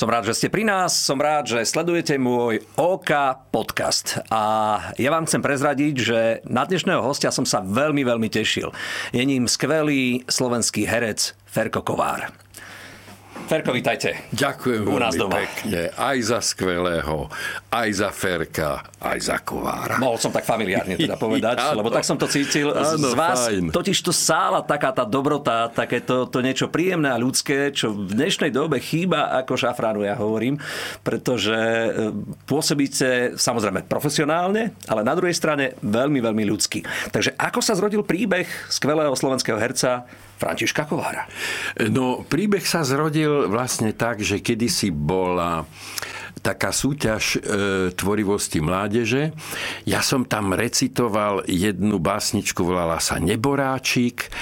Som rád, že ste pri nás, som rád, že sledujete môj OK podcast. A ja vám chcem prezradiť, že na dnešného hostia som sa veľmi, veľmi tešil. Je ním skvelý slovenský herec Ferko Kovár. Ferko, vítajte. Ďakujem U nás doma. pekne. Aj za skvelého, aj za Ferka, aj za Kovára. Mohol som tak familiárne teda povedať, Áno. lebo tak som to cítil. Z- Áno, z vás fajn. totiž to sála taká tá dobrota, také to, to niečo príjemné a ľudské, čo v dnešnej dobe chýba ako šafránu, ja hovorím, pretože e, pôsobíte samozrejme profesionálne, ale na druhej strane veľmi, veľmi ľudský. Takže ako sa zrodil príbeh skvelého slovenského herca Františka Kovára? No, príbeh sa zrodil vlastne tak, že kedysi bola taká súťaž e, tvorivosti mládeže. Ja som tam recitoval jednu básničku, volala sa Neboráčik.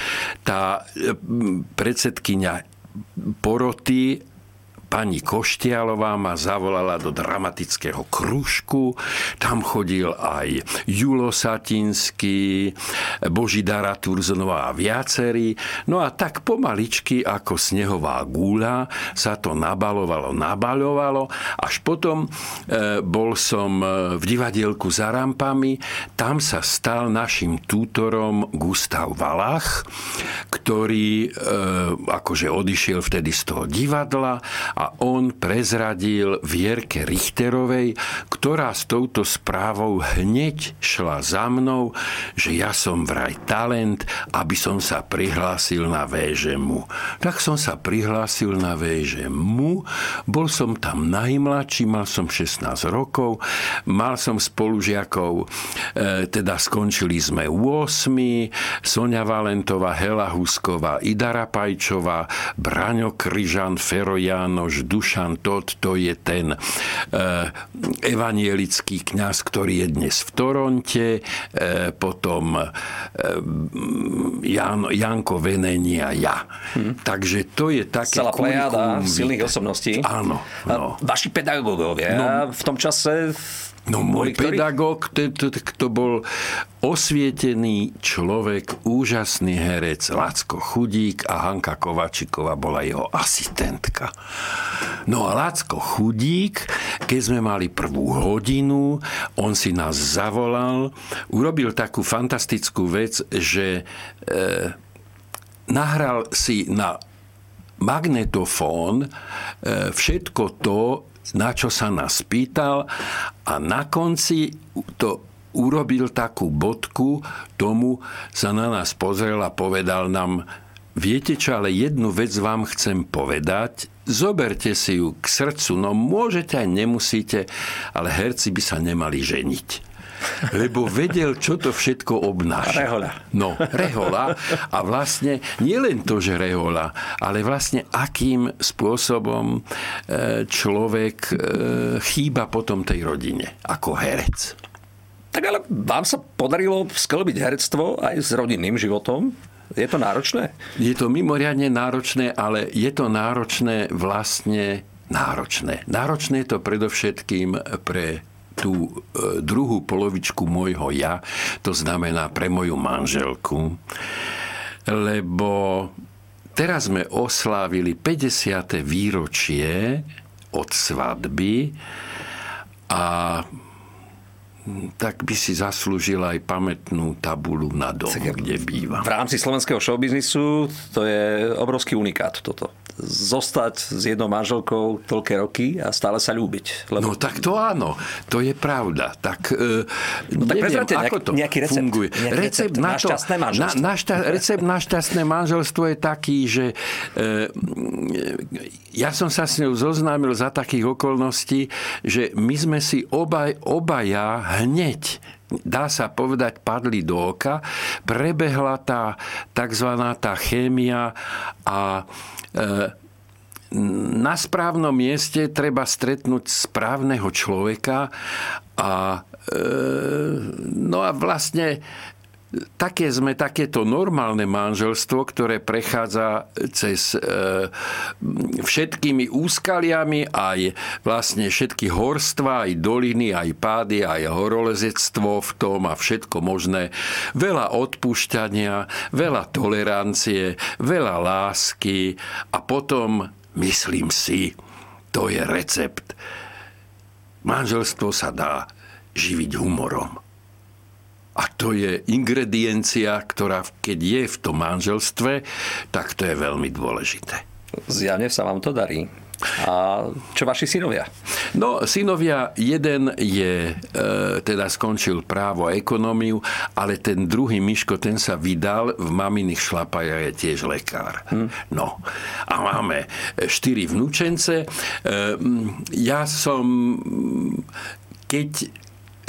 Tá e, predsedkynia poroty Pani Koštialová ma zavolala do dramatického kružku. Tam chodil aj Julo Satinský, Božidara Turzonová a viacerí. No a tak pomaličky ako snehová gúľa sa to nabalovalo, nabalovalo. Až potom e, bol som e, v divadielku za rampami. Tam sa stal našim tútorom Gustav Valach, ktorý e, akože odišiel vtedy z toho divadla a on prezradil Vierke Richterovej, ktorá s touto správou hneď šla za mnou, že ja som vraj talent, aby som sa prihlásil na VŽMu. Tak som sa prihlásil na VŽMu, bol som tam najmladší, mal som 16 rokov, mal som spolužiakov, e, teda skončili sme 8, Sonia Valentová, Hela Husková, Idara Pajčová, Braňo Kryžan, Fero Jánoš, Dušan Todt, to je ten e, evanielický kňaz, ktorý je dnes v Toronte, e, potom e, Jan, Janko Veneni a ja. Takže to je také... Celá kurikulum silných osobností. Áno. No. Vaši pedagógovia v tom čase... No môj pedagóg, to, to, to bol osvietený človek, úžasný herec Lacko Chudík a Hanka Kovačiková bola jeho asistentka. No a Lacko Chudík, keď sme mali prvú hodinu, on si nás zavolal, urobil takú fantastickú vec, že e, nahral si na magnetofón e, všetko to, na čo sa nás pýtal a na konci to urobil takú bodku, tomu sa na nás pozrel a povedal nám, viete čo, ale jednu vec vám chcem povedať, zoberte si ju k srdcu, no môžete aj nemusíte, ale herci by sa nemali ženiť. Lebo vedel, čo to všetko obnáša. Rehoľa. No, rehola. A vlastne nie len to, že rehola, ale vlastne akým spôsobom e, človek e, chýba potom tej rodine ako herec. Tak ale vám sa podarilo sklbiť herectvo aj s rodinným životom? Je to náročné? Je to mimoriadne náročné, ale je to náročné vlastne náročné. Náročné je to predovšetkým pre tú e, druhú polovičku môjho ja, to znamená pre moju manželku, lebo teraz sme oslávili 50. výročie od svadby a tak by si zaslúžil aj pamätnú tabulu na dom, kde býva. V rámci slovenského showbiznisu to je obrovský unikát toto. Zostať s jednou manželkou toľké roky a stále sa ľúbiť. Lebo No tak to áno, to je pravda. Tak, e, No tak neviem, ako nejak- to nejaký recept. funguje. Nejaký recept na šťastné manželstvo. Na, na šťa, recept na šťastné manželstvo je taký, že e, ja som sa s ňou zoznámil za takých okolností, že my sme si obaj, obaja hneď dá sa povedať, padli do oka, prebehla tá tzv. tá chémia a e, na správnom mieste treba stretnúť správneho človeka a e, no a vlastne také sme takéto normálne manželstvo, ktoré prechádza cez e, všetkými úskaliami, aj vlastne všetky horstva, aj doliny, aj pády, aj horolezectvo v tom a všetko možné. Veľa odpúšťania, veľa tolerancie, veľa lásky a potom, myslím si, to je recept. Manželstvo sa dá živiť humorom. A to je ingrediencia, ktorá keď je v tom manželstve, tak to je veľmi dôležité. Zjavne sa vám to darí. A čo vaši synovia? No, synovia, jeden je, e, teda skončil právo a ekonómiu, ale ten druhý Miško, ten sa vydal, v maminých šlapajach je tiež lekár. Hm. No, a máme štyri vnúčence. E, ja som, keď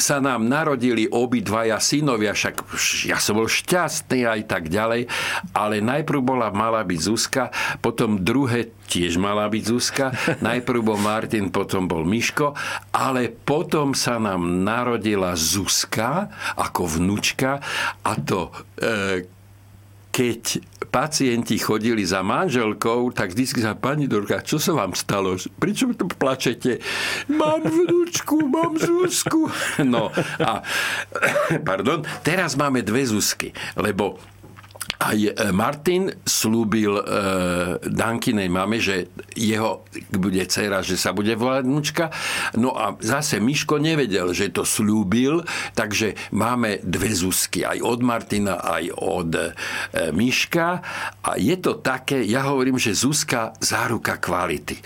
sa nám narodili obidvaja synovia, však ja som bol šťastný aj tak ďalej, ale najprv bola mala byť Zuzka, potom druhé tiež mala byť Zuzka, najprv bol Martin, potom bol Miško, ale potom sa nám narodila Zuzka ako vnúčka a to e, keď pacienti chodili za manželkou, tak vždy sa pani Dorka, čo sa vám stalo? Prečo to plačete? Mám vnúčku, mám Zuzku. No a, pardon, teraz máme dve Zuzky, lebo aj e, Martin slúbil e, Dankinej mame, že jeho bude dcera, že sa bude volať vnúčka. No a zase Miško nevedel, že to slúbil, takže máme dve Zuzky, aj od Martina, aj od e, Miška. A je to také, ja hovorím, že Zuzka záruka kvality.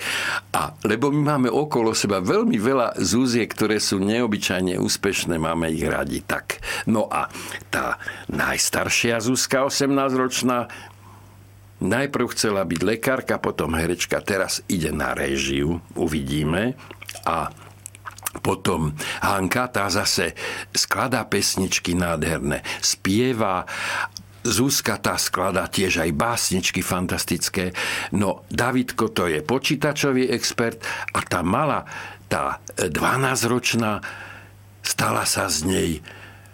A lebo my máme okolo seba veľmi veľa Zuziek, ktoré sú neobyčajne úspešné, máme ich radi. Tak. No a tá najstaršia Zuzka, 18 18-ročná, najprv chcela byť lekárka, potom herečka, teraz ide na réžiu, uvidíme. A potom Hanka, tá zase skladá pesničky nádherné, spieva Zuzka tá skladá tiež aj básničky fantastické. No, Davidko to je počítačový expert a tá malá, tá 12-ročná, stala sa z nej,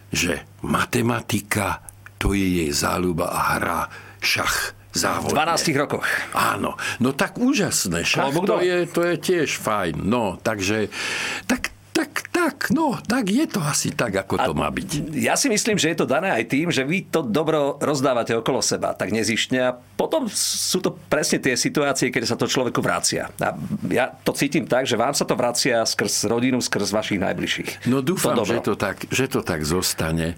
že matematika, to je jej záľuba a hra šach závodne. V 12 rokoch. Áno. No tak úžasné. Šach to je, to je tiež fajn. No, takže tak tak, tak, no, tak je to asi tak, ako a to má byť. Ja si myslím, že je to dané aj tým, že vy to dobro rozdávate okolo seba, tak nezištne a potom sú to presne tie situácie, keď sa to človeku vracia. A ja to cítim tak, že vám sa to vracia skrz rodinu, skrz vašich najbližších. No dúfam, to že, to tak, že to tak zostane.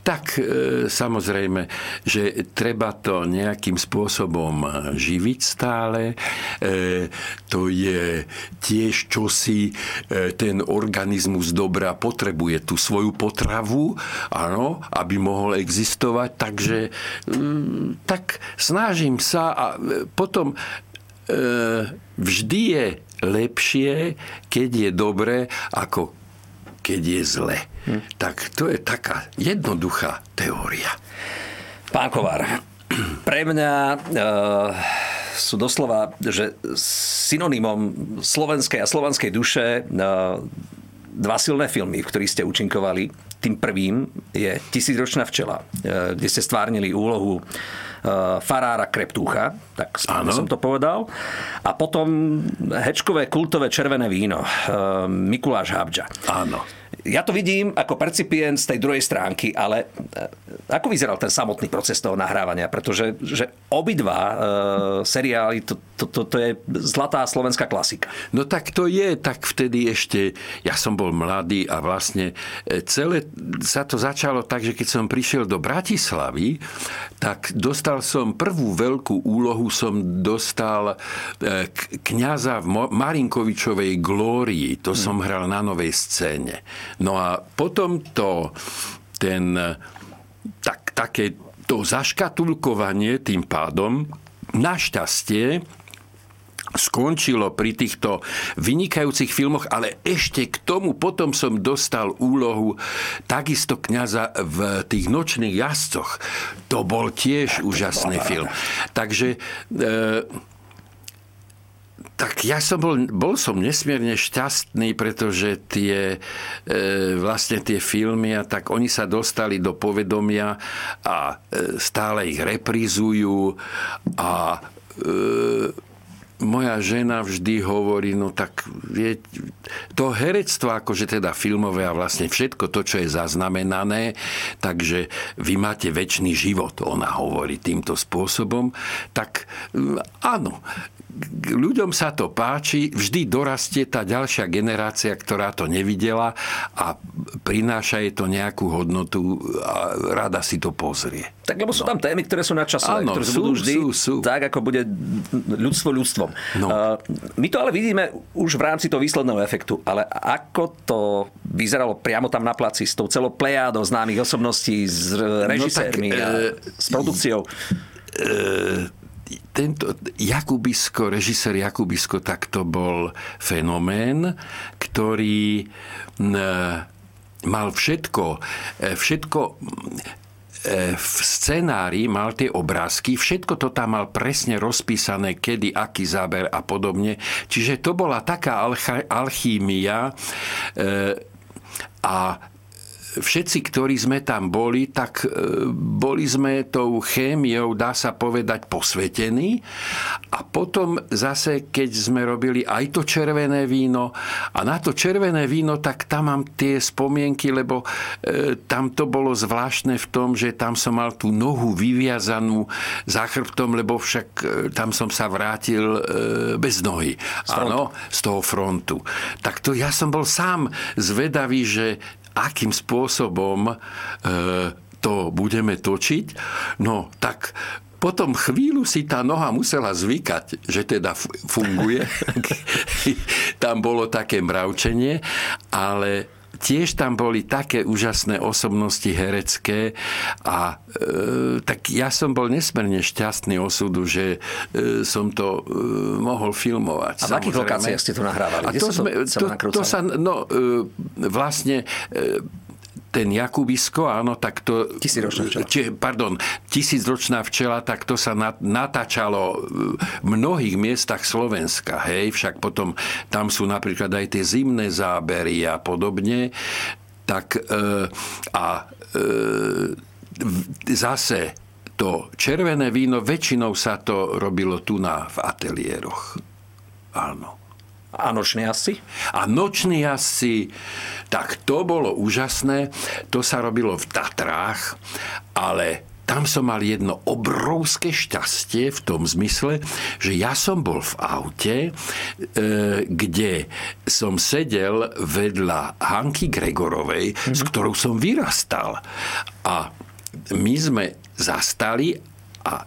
Tak e, samozrejme, že treba to nejakým spôsobom živiť stále. E, to je tiež čosi e, ten orgán organizmus dobrá potrebuje tú svoju potravu, áno, aby mohol existovať, takže mm, tak snažím sa a e, potom e, vždy je lepšie, keď je dobre, ako keď je zle. Hm. Tak to je taká jednoduchá teória. Pán Kovar, pre mňa e, sú doslova, že synonymom slovenskej a slovanskej duše e, dva silné filmy, v ktorých ste účinkovali. Tým prvým je Tisícročná včela, e, kde ste stvárnili úlohu e, farára Kreptúcha, tak som to povedal. A potom hečkové kultové červené víno, e, Mikuláš Habďa. Áno. Ja to vidím ako percipient z tej druhej stránky, ale e, ako vyzeral ten samotný proces toho nahrávania? Pretože že obidva e, seriály, to, to, to, to je zlatá slovenská klasika. No tak to je, tak vtedy ešte, ja som bol mladý a vlastne e, celé sa to začalo tak, že keď som prišiel do Bratislavy, tak dostal som prvú veľkú úlohu, som dostal kniaza v Marinkovičovej glórii. To som hral na novej scéne. No a potom to, ten, tak, také to zaškatulkovanie tým pádom, našťastie, skončilo pri týchto vynikajúcich filmoch, ale ešte k tomu potom som dostal úlohu takisto kňaza v tých nočných jazdcoch. To bol tiež úžasný film. Takže e, tak ja som bol, bol som nesmierne šťastný, pretože tie, e, vlastne tie filmy, a tak oni sa dostali do povedomia a e, stále ich reprizujú a e, moja žena vždy hovorí, no tak vie, to herectvo, akože teda filmové a vlastne všetko to, čo je zaznamenané, takže vy máte väčší život, ona hovorí týmto spôsobom, tak áno, ľuďom sa to páči, vždy dorastie tá ďalšia generácia, ktorá to nevidela a prináša jej to nejakú hodnotu a rada si to pozrie. Tak lebo sú no. tam témy, ktoré sú nadčasové, Áno, ktoré sú, budú vždy sú, sú. tak, ako bude ľudstvo ľudstvom. No. Uh, my to ale vidíme už v rámci toho výsledného efektu, ale ako to vyzeralo priamo tam na placi s tou celou plejádou známych osobností, s režisérmi no tak, a e, s produkciou? E, tento Jakubisko, režisér Jakubisko, tak to bol fenomén, ktorý mal všetko, e, všetko e, v scenári mal tie obrázky, všetko to tam mal presne rozpísané, kedy, aký záber a podobne. Čiže to bola taká alchímia e, a všetci, ktorí sme tam boli, tak e, boli sme tou chémiou, dá sa povedať, posvetení. A potom zase, keď sme robili aj to červené víno, a na to červené víno, tak tam mám tie spomienky, lebo e, tam to bolo zvláštne v tom, že tam som mal tú nohu vyviazanú za chrbtom, lebo však e, tam som sa vrátil bez nohy. Áno, z toho frontu. Tak to ja som bol sám zvedavý, že akým spôsobom e, to budeme točiť, no tak potom chvíľu si tá noha musela zvykať, že teda funguje. Tam bolo také mravčenie, ale tiež tam boli také úžasné osobnosti herecké a e, tak ja som bol nesmerne šťastný osudu, že e, som to e, mohol filmovať. A v akých lokáciách ste to nahrávali? A to, sme, to, to sa, no, e, vlastne e, ten Jakubisko, áno, tak to... Tisícročná včela. Či, pardon, tisícročná včela, tak to sa natáčalo v mnohých miestach Slovenska, hej, však potom tam sú napríklad aj tie zimné zábery a podobne, tak e, a e, zase to červené víno, väčšinou sa to robilo tu na, v ateliéroch. Áno. A noční asi? A noční asi, tak to bolo úžasné. To sa robilo v Tatrách, ale tam som mal jedno obrovské šťastie v tom zmysle, že ja som bol v aute, e, kde som sedel vedľa Hanky Gregorovej, mm-hmm. s mhm. ktorou som vyrastal. A my sme zastali a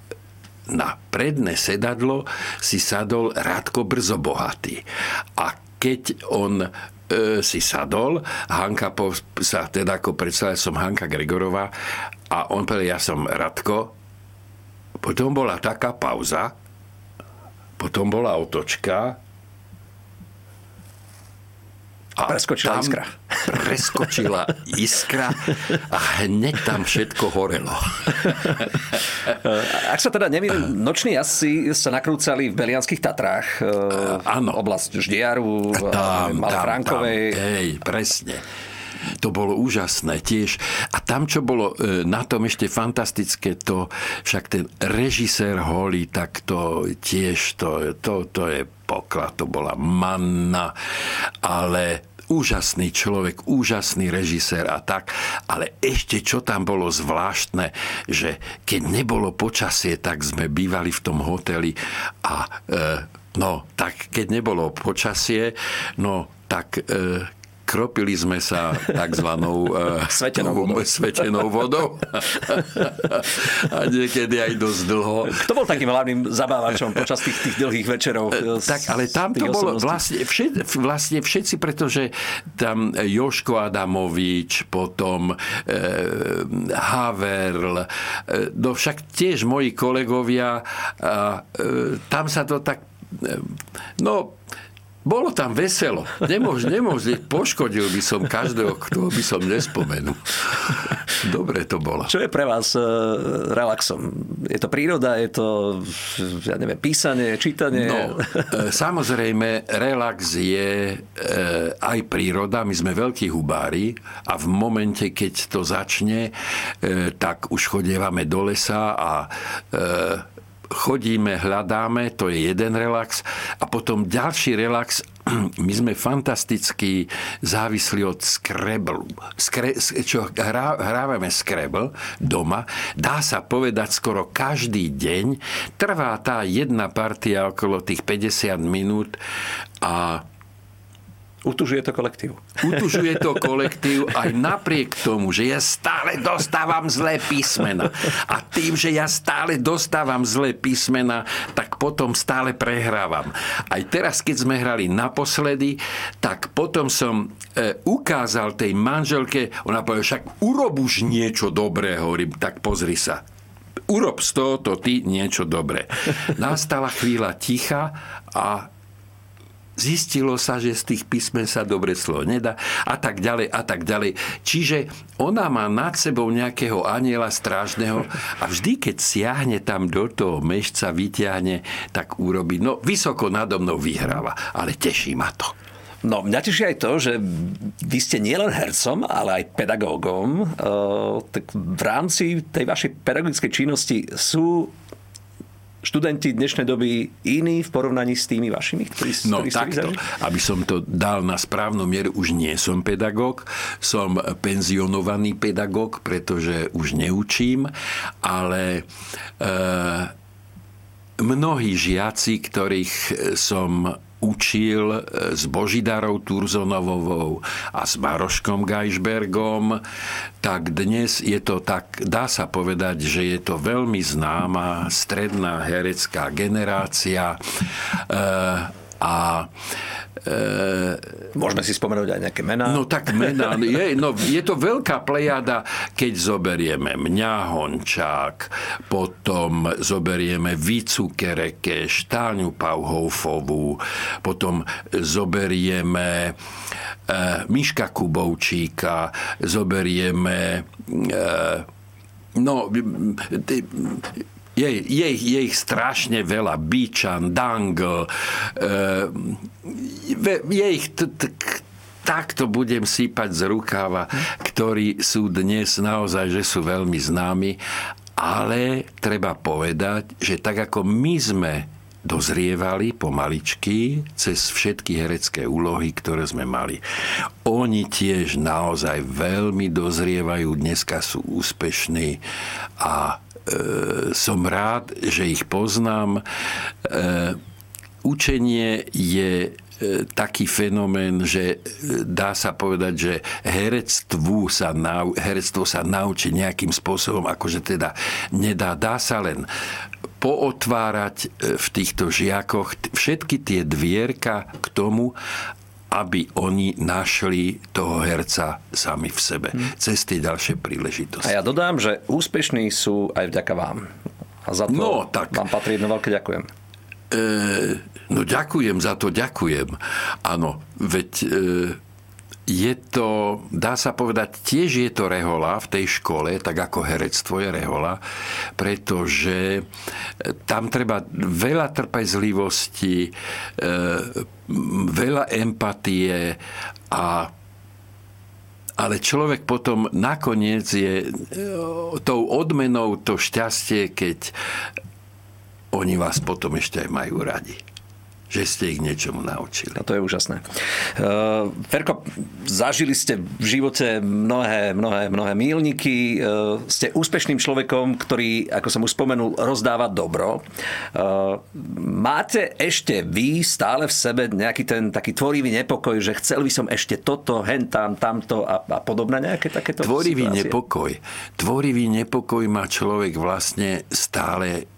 na predné sedadlo si sadol Radko Brzobohatý. A keď on e, si sadol, Hanka po, sa teda ako predstavil, som Hanka Gregorová a on povedal, ja som Radko. Potom bola taká pauza, potom bola otočka a preskočila iskra. Preskočila iskra a hneď tam všetko horelo. Ak sa teda nemýlim, noční asi sa nakrúcali v Belianských Tatrách. Áno. Oblasť Ždiaru, tam, Malfrankovej. Tam, hej, presne. To bolo úžasné tiež. A tam, čo bolo e, na tom ešte fantastické, to však ten režisér Holly, tak to tiež, to, to, to je poklad, to bola manna, ale úžasný človek, úžasný režisér a tak, ale ešte čo tam bolo zvláštne, že keď nebolo počasie, tak sme bývali v tom hoteli a e, no, tak keď nebolo počasie, no tak e, kropili sme sa takzvanou uh, svetenou vodou. svetenou vodou. a niekedy aj dosť dlho. Kto bol takým hlavným zabávačom počas tých, tých dlhých večerov? Eh, tak, ale tam to bolo vlastne, všet, vlastne všetci, pretože tam Joško Adamovič, potom e, Haverl, e, no však tiež moji kolegovia, a, e, tam sa to tak e, no bolo tam veselo. Nemôž, nemôž, poškodil by som každého, kto by som nespomenul. Dobre to bolo. Čo je pre vás uh, relaxom? Je to príroda, je to, ja neviem, písanie, čítanie? No, e, samozrejme, relax je e, aj príroda. My sme veľkí hubári a v momente, keď to začne, tak už chodievame do lesa a chodíme, hľadáme, to je jeden relax. A potom ďalší relax, my sme fantasticky závislí od Scrabble. Skre, čo hrá, hrávame Scrabble doma, dá sa povedať skoro každý deň. Trvá tá jedna partia okolo tých 50 minút a Utužuje to kolektív. Utužuje to kolektív aj napriek tomu, že ja stále dostávam zlé písmena. A tým, že ja stále dostávam zlé písmena, tak potom stále prehrávam. Aj teraz, keď sme hrali naposledy, tak potom som e, ukázal tej manželke, ona povedala, však urob už niečo dobré, hovorím, tak pozri sa urob z tohoto ty niečo dobré. Nastala chvíľa ticha a Zistilo sa, že z tých písmen sa dobre slovo nedá a tak ďalej a tak ďalej. Čiže ona má nad sebou nejakého aniela strážneho a vždy, keď siahne tam do toho mešca, vyťahne, tak urobí. No, vysoko nado mnou vyhráva, ale teší ma to. No, mňa teší aj to, že vy ste nielen hercom, ale aj pedagógom. tak v rámci tej vašej pedagogickej činnosti sú študenti dnešnej doby iní v porovnaní s tými vašimi, ktorí, no, ktorí takto, aby som to dal na správnu mieru, už nie som pedagóg, som penzionovaný pedagóg, pretože už neučím, ale e, mnohí žiaci, ktorých som učil e, s Božidarou Turzonovou a s Maroškom Geisbergom, tak dnes je to tak, dá sa povedať, že je to veľmi známa stredná herecká generácia. E, a E, Môžeme si spomenúť aj nejaké mená. No tak mená. Je, no, je to veľká plejada, keď zoberieme mňa Hončák, potom zoberieme Vicu Kereke, Štáňu Pauhoufovú, potom zoberieme e, Miška Kubovčíka, zoberieme e, No, je, je, je ich strašne veľa. Bičan, Dangle, e, je ich takto budem sípať z rukáva, ktorí sú dnes naozaj, že sú veľmi známi, ale treba povedať, že tak ako my sme dozrievali pomaličky cez všetky herecké úlohy, ktoré sme mali. Oni tiež naozaj veľmi dozrievajú, dneska sú úspešní a som rád, že ich poznám. E, učenie je e, taký fenomén, že dá sa povedať, že herectvu sa, nau, herectvo sa naučí nejakým spôsobom, akože teda nedá, dá sa len pootvárať v týchto žiakoch všetky tie dvierka k tomu, aby oni našli toho herca sami v sebe hmm. cez tie ďalšie príležitosti. A ja dodám, že úspešní sú aj vďaka vám. A za to no, tak, vám patrí jedno veľké ďakujem. E, no ďakujem za to, ďakujem. Áno, veď e, je to, dá sa povedať, tiež je to rehola v tej škole, tak ako herectvo je rehola, pretože tam treba veľa trpezlivosti, e, veľa empatie a ale človek potom nakoniec je e, tou odmenou to šťastie, keď oni vás potom ešte aj majú radi že ste ich niečomu naučili. A to je úžasné. Uh, Ferko, zažili ste v živote mnohé, mnohé, mnohé mílniky. Uh, ste úspešným človekom, ktorý, ako som už spomenul, rozdáva dobro. Uh, máte ešte vy stále v sebe nejaký ten taký tvorivý nepokoj, že chcel by som ešte toto, hentám, tamto a, a podobné nejaké takéto Tvorivý situácie? nepokoj. Tvorivý nepokoj má človek vlastne stále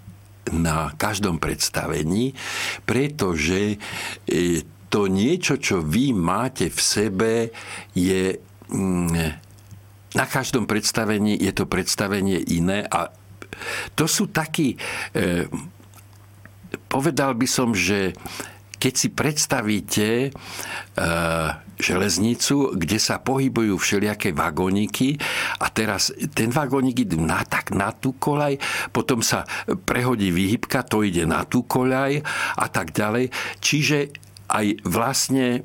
na každom predstavení, pretože e, to niečo, čo vy máte v sebe, je mm, na každom predstavení je to predstavenie iné a to sú takí, e, povedal by som, že keď si predstavíte e, železnicu, kde sa pohybujú všelijaké vagóniky a teraz ten vagónik ide na, tak na tú koľaj, potom sa prehodí výhybka, to ide na tú koľaj a tak ďalej. Čiže aj vlastne e,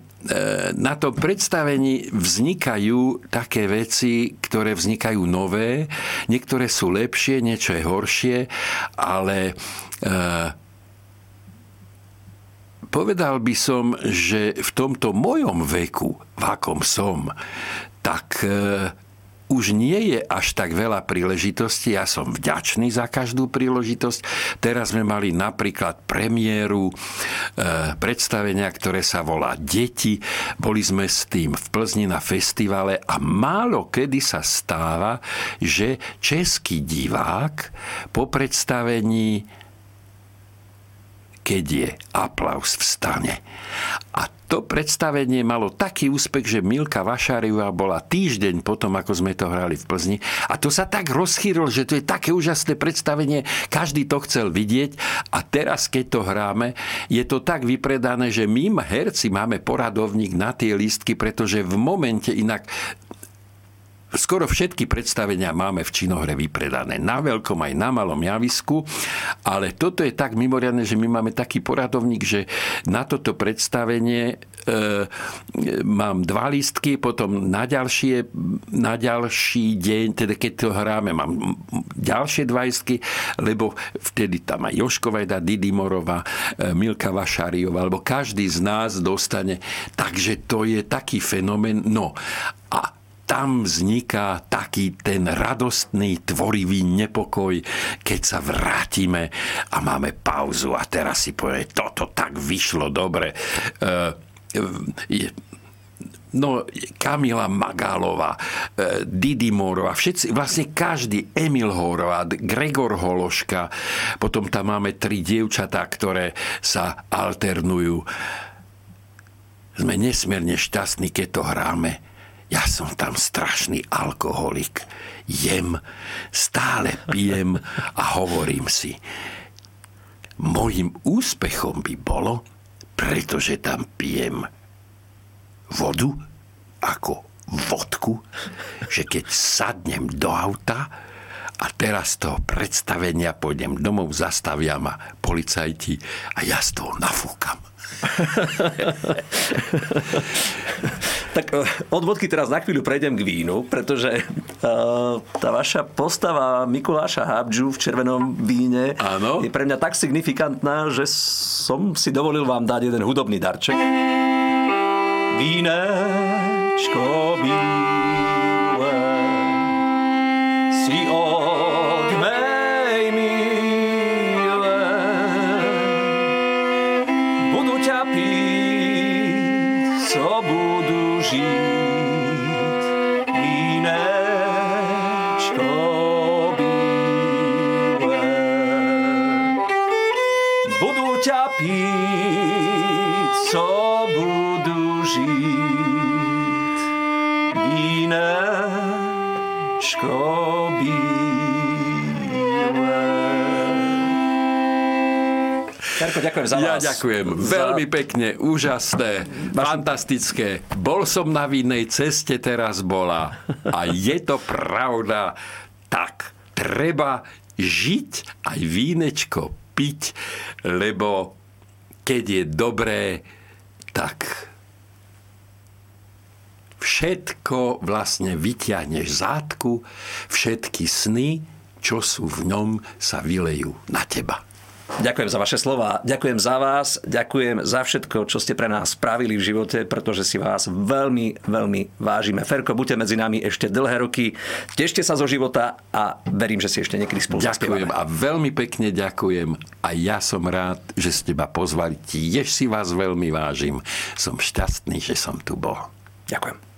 na tom predstavení vznikajú také veci, ktoré vznikajú nové, niektoré sú lepšie, niečo je horšie, ale povedal by som, že v tomto mojom veku, v akom som, tak e, už nie je až tak veľa príležitostí. Ja som vďačný za každú príležitosť. Teraz sme mali napríklad premiéru e, predstavenia, ktoré sa volá Deti. Boli sme s tým v Plzni na festivale a málo kedy sa stáva, že český divák po predstavení keď je aplaus v stane. A to predstavenie malo taký úspech, že Milka Vašáriová bola týždeň potom, ako sme to hrali v Plzni. A to sa tak rozchýrilo, že to je také úžasné predstavenie, každý to chcel vidieť. A teraz, keď to hráme, je to tak vypredané, že my, herci, máme poradovník na tie lístky, pretože v momente inak skoro všetky predstavenia máme v činohre vypredané. Na veľkom aj na malom javisku, ale toto je tak mimoriadne, že my máme taký poradovník, že na toto predstavenie e, mám dva lístky, potom na, ďalšie, na ďalší deň, teda keď to hráme, mám ďalšie dva lístky, lebo vtedy tam aj Joško Vajda, Didi e, Milka Vašáriová, alebo každý z nás dostane. Takže to je taký fenomén. No a tam vzniká taký ten radostný, tvorivý nepokoj, keď sa vrátime a máme pauzu a teraz si povie, toto tak vyšlo dobre. Uh, je, No, Kamila Magálová, Didi Morová, všetci, vlastne každý, Emil Horová, Gregor Hološka, potom tam máme tri dievčatá, ktoré sa alternujú. Sme nesmierne šťastní, keď to hráme ja som tam strašný alkoholik. Jem, stále pijem a hovorím si, mojim úspechom by bolo, pretože tam pijem vodu ako vodku, že keď sadnem do auta a teraz toho predstavenia pôjdem domov, zastavia ma policajti a ja z toho nafúkam. tak eh, od vodky teraz na chvíľu prejdem k vínu, pretože uh, tá vaša postava Mikuláša Habdžu v červenom víne Áno. je pre mňa tak signifikantná, že som si dovolil vám dať jeden hudobný darček. Vínečko bíle si milé, budu ťa piť, co budu žít. Vínečko bíle, budu ťa pít, ďakujem za Ja ďakujem. Za... Veľmi pekne, úžasné, Vaš... fantastické. Bol som na vinnej ceste, teraz bola. A je to pravda. Tak, treba žiť aj vínečko piť, lebo keď je dobré, tak všetko vlastne vyťahneš zátku, všetky sny, čo sú v ňom, sa vylejú na teba. Ďakujem za vaše slova, ďakujem za vás, ďakujem za všetko, čo ste pre nás spravili v živote, pretože si vás veľmi, veľmi vážime. Ferko, buďte medzi nami ešte dlhé roky, tešte sa zo života a verím, že si ešte niekedy spolu Ďakujem zaspievame. a veľmi pekne ďakujem a ja som rád, že ste ma pozvali. Tiež si vás veľmi vážim. Som šťastný, že som tu bol. Ďakujem.